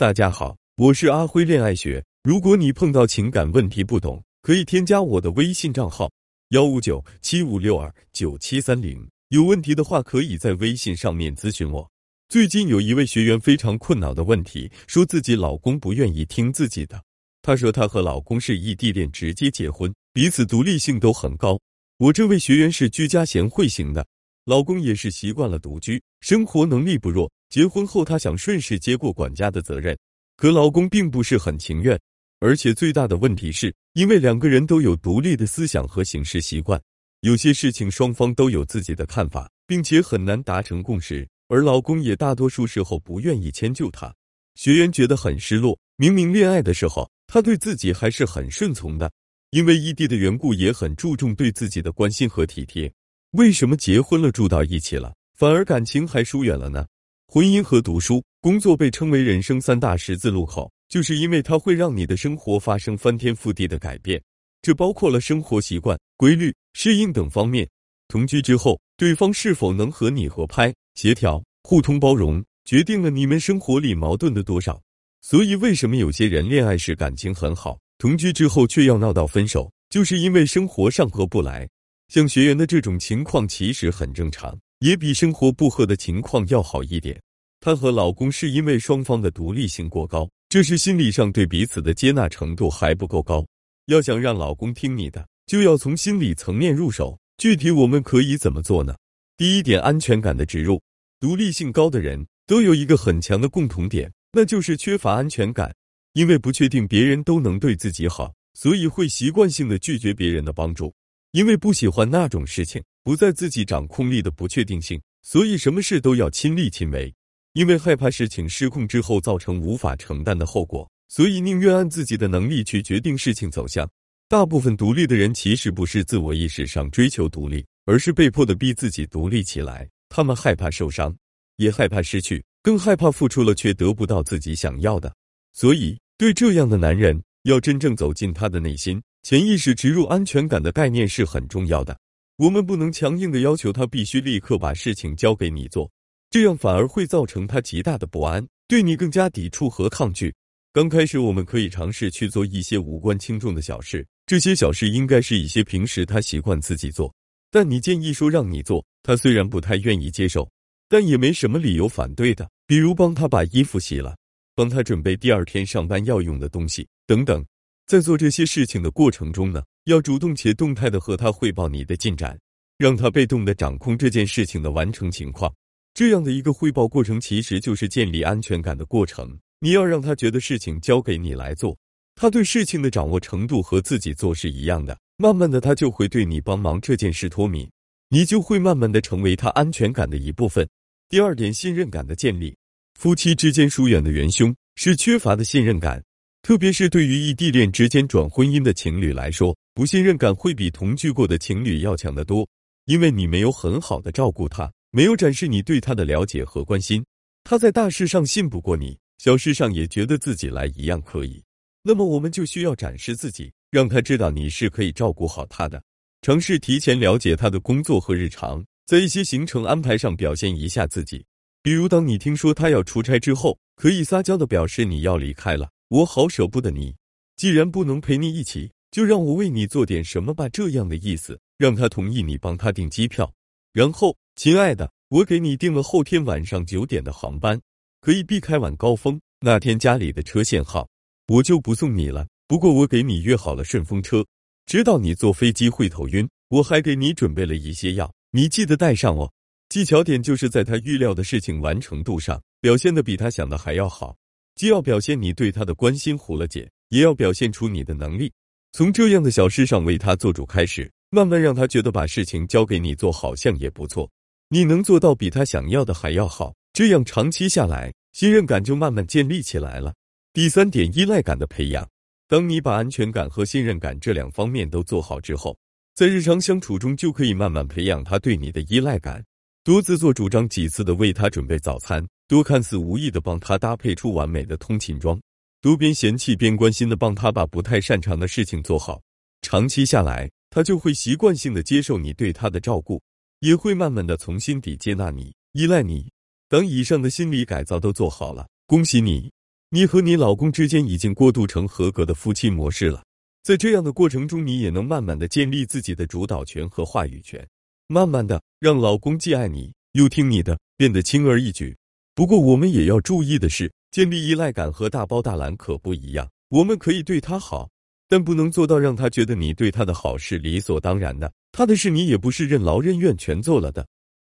大家好，我是阿辉恋爱学。如果你碰到情感问题不懂，可以添加我的微信账号幺五九七五六二九七三零。有问题的话，可以在微信上面咨询我。最近有一位学员非常困扰的问题，说自己老公不愿意听自己的。她说她和老公是异地恋，直接结婚，彼此独立性都很高。我这位学员是居家贤惠型的，老公也是习惯了独居，生活能力不弱。结婚后，她想顺势接过管家的责任，可老公并不是很情愿，而且最大的问题是，因为两个人都有独立的思想和行事习惯，有些事情双方都有自己的看法，并且很难达成共识，而老公也大多数时候不愿意迁就她。学员觉得很失落，明明恋爱的时候，他对自己还是很顺从的，因为异地的缘故，也很注重对自己的关心和体贴，为什么结婚了住到一起了，反而感情还疏远了呢？婚姻和读书、工作被称为人生三大十字路口，就是因为它会让你的生活发生翻天覆地的改变。这包括了生活习惯、规律、适应等方面。同居之后，对方是否能和你合拍、协调、互通包容，决定了你们生活里矛盾的多少。所以，为什么有些人恋爱时感情很好，同居之后却要闹到分手，就是因为生活上合不来。像学员的这种情况，其实很正常。也比生活不和的情况要好一点。她和老公是因为双方的独立性过高，这是心理上对彼此的接纳程度还不够高。要想让老公听你的，就要从心理层面入手。具体我们可以怎么做呢？第一点，安全感的植入。独立性高的人都有一个很强的共同点，那就是缺乏安全感。因为不确定别人都能对自己好，所以会习惯性的拒绝别人的帮助。因为不喜欢那种事情。不在自己掌控力的不确定性，所以什么事都要亲力亲为。因为害怕事情失控之后造成无法承担的后果，所以宁愿按自己的能力去决定事情走向。大部分独立的人其实不是自我意识上追求独立，而是被迫的逼自己独立起来。他们害怕受伤，也害怕失去，更害怕付出了却得不到自己想要的。所以，对这样的男人，要真正走进他的内心，潜意识植入安全感的概念是很重要的。我们不能强硬的要求他必须立刻把事情交给你做，这样反而会造成他极大的不安，对你更加抵触和抗拒。刚开始我们可以尝试去做一些无关轻重的小事，这些小事应该是一些平时他习惯自己做，但你建议说让你做，他虽然不太愿意接受，但也没什么理由反对的。比如帮他把衣服洗了，帮他准备第二天上班要用的东西等等。在做这些事情的过程中呢？要主动且动态的和他汇报你的进展，让他被动的掌控这件事情的完成情况。这样的一个汇报过程，其实就是建立安全感的过程。你要让他觉得事情交给你来做，他对事情的掌握程度和自己做是一样的。慢慢的，他就会对你帮忙这件事脱敏，你就会慢慢的成为他安全感的一部分。第二点，信任感的建立。夫妻之间疏远的元凶是缺乏的信任感，特别是对于异地恋之间转婚姻的情侣来说。不信任感会比同居过的情侣要强得多，因为你没有很好的照顾他，没有展示你对他的了解和关心，他在大事上信不过你，小事上也觉得自己来一样可以。那么我们就需要展示自己，让他知道你是可以照顾好他的。尝试提前了解他的工作和日常，在一些行程安排上表现一下自己。比如，当你听说他要出差之后，可以撒娇的表示你要离开了，我好舍不得你。既然不能陪你一起。就让我为你做点什么吧，这样的意思，让他同意你帮他订机票。然后，亲爱的，我给你订了后天晚上九点的航班，可以避开晚高峰。那天家里的车限号，我就不送你了。不过我给你约好了顺风车，知道你坐飞机会头晕，我还给你准备了一些药，你记得带上哦。技巧点就是在他预料的事情完成度上表现的比他想的还要好，既要表现你对他的关心糊了解，也要表现出你的能力。从这样的小事上为他做主开始，慢慢让他觉得把事情交给你做好像也不错。你能做到比他想要的还要好，这样长期下来，信任感就慢慢建立起来了。第三点，依赖感的培养。当你把安全感和信任感这两方面都做好之后，在日常相处中就可以慢慢培养他对你的依赖感。多自作主张几次的为他准备早餐，多看似无意的帮他搭配出完美的通勤装。多边嫌弃边关心的帮他把不太擅长的事情做好，长期下来，他就会习惯性的接受你对他的照顾，也会慢慢的从心底接纳你、依赖你。等以上的心理改造都做好了，恭喜你，你和你老公之间已经过渡成合格的夫妻模式了。在这样的过程中，你也能慢慢的建立自己的主导权和话语权，慢慢的让老公既爱你又听你的，变得轻而易举。不过，我们也要注意的是，建立依赖感和大包大揽可不一样。我们可以对他好，但不能做到让他觉得你对他的好是理所当然的。他的事你也不是任劳任怨全做了的。